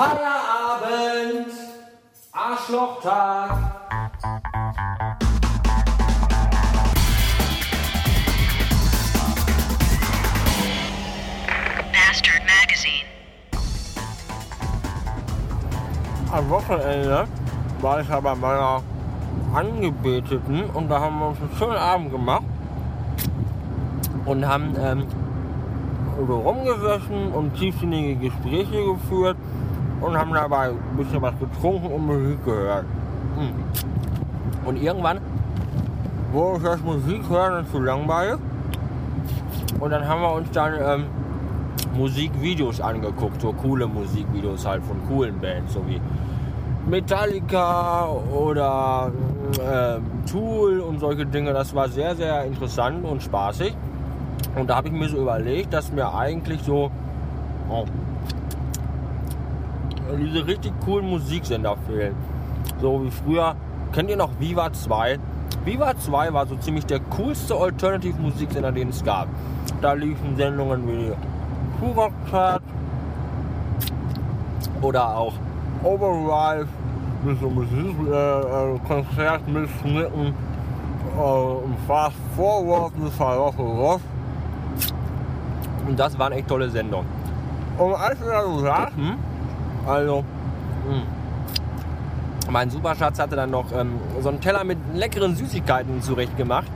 Feierabend! Arschlochtag! Bastard Magazine. Am Wochenende war ich ja bei meiner Angebeteten und da haben wir uns einen schönen Abend gemacht und haben ähm, so rumgesessen und tiefsinnige Gespräche geführt und haben dabei ein bisschen was getrunken und Musik gehört. Hm. Und irgendwann wurde uns das Musik hören zu langweilig und dann haben wir uns dann ähm, Musikvideos angeguckt, so coole Musikvideos halt von coolen Bands, so wie Metallica oder äh, Tool und solche Dinge. Das war sehr, sehr interessant und spaßig. Und da habe ich mir so überlegt, dass mir eigentlich so oh, diese richtig coolen Musiksender fehlen. So wie früher, kennt ihr noch Viva 2? Viva 2 war so ziemlich der coolste Alternative-Musiksender, den es gab. Da liefen Sendungen wie Hurok Chart oder auch Overdrive mit so Musikkonzert mitschnitten äh, Fast Forward mit Ross. Und das waren echt tolle Sendungen. Und als wir da so saßen, also mh, mein Superschatz hatte dann noch ähm, so einen Teller mit leckeren Süßigkeiten zurechtgemacht.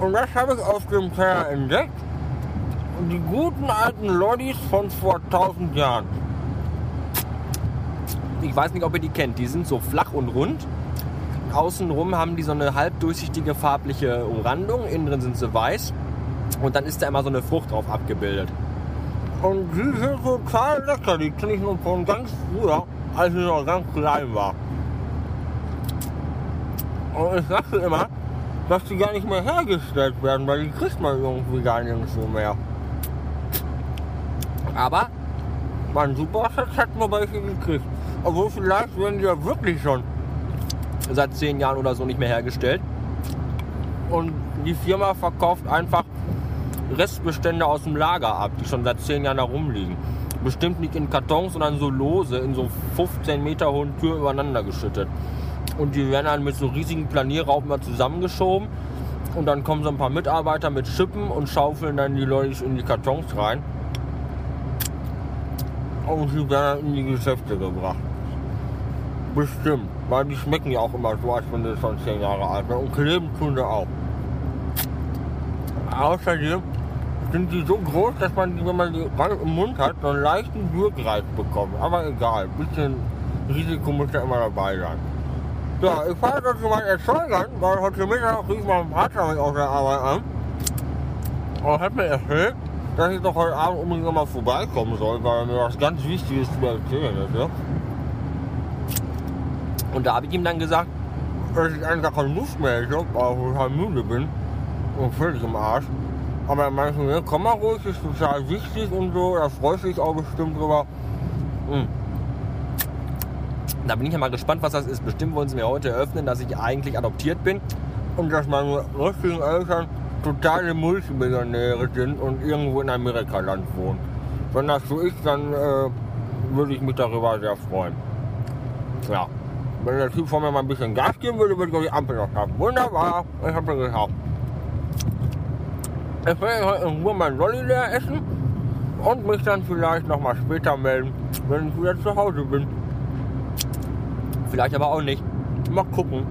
Und das habe ich auf dem Teller entdeckt. Die guten alten Lollis von vor 1000 Jahren. Ich weiß nicht, ob ihr die kennt. Die sind so flach und rund. Außenrum haben die so eine halbdurchsichtige farbliche Umrandung. Innen drin sind sie weiß. Und dann ist da immer so eine Frucht drauf abgebildet. Und die sind total lecker. Die kenne ich nur von ganz früher, als ich noch ganz klein war. Und ich dachte immer, dass die gar nicht mehr hergestellt werden, weil die kriegt man irgendwie gar nirgendwo mehr. Aber mein Superschatz hat nur welche gekriegt. Obwohl vielleicht werden die ja wirklich schon seit zehn Jahren oder so nicht mehr hergestellt. Und die Firma verkauft einfach Restbestände aus dem Lager ab, die schon seit zehn Jahren da rumliegen. Bestimmt nicht in Kartons, sondern so lose in so 15 Meter hohen Türen übereinander geschüttet. Und die werden dann mit so riesigen Planierraupen mal zusammengeschoben. Und dann kommen so ein paar Mitarbeiter mit Schippen und schaufeln dann die Leute in die Kartons rein. Und sie werden dann in die Geschäfte gebracht. Bestimmt. Weil die schmecken ja auch immer so, als wenn sie schon 10 Jahre alt sind. Und kleben tun sie auch. Außerdem sind die so groß, dass man, wenn man die rein im Mund hat, so einen leichten Würgreiz bekommt. Aber egal, ein bisschen Risiko muss ja immer dabei sein. Ja, ich fahre zu meinen Erzeugern, weil heute Mittag rief mein Vater mich auf der Arbeit an. Und hat mir erzählt, dass ich doch heute Abend unbedingt mal vorbeikommen soll, weil er mir was ganz Wichtiges zu erzählen hätte. Und da habe ich ihm dann gesagt, dass ich gar keine Lust mehr hätte, weil ich total müde bin und völlig im Arsch. Aber er meinte, ja, komm mal ruhig, ist total wichtig und so, da freust du dich auch bestimmt drüber. Hm. Da bin ich ja mal gespannt, was das ist. Bestimmt wollen sie mir heute eröffnen, dass ich eigentlich adoptiert bin und dass meine richtigen Eltern totale Multimillionäre sind und irgendwo in Amerika Land wohnen. Wenn das so ist, dann äh, würde ich mich darüber sehr freuen. Ja. Wenn der Typ vor mir mal ein bisschen Gas geben würde, würde ich die Ampel noch haben. Wunderbar, ich habe das geschafft. Ich werde heute in Ruhe mein Lolli leer essen und mich dann vielleicht noch mal später melden, wenn ich wieder zu Hause bin. Vielleicht aber auch nicht. Mal gucken.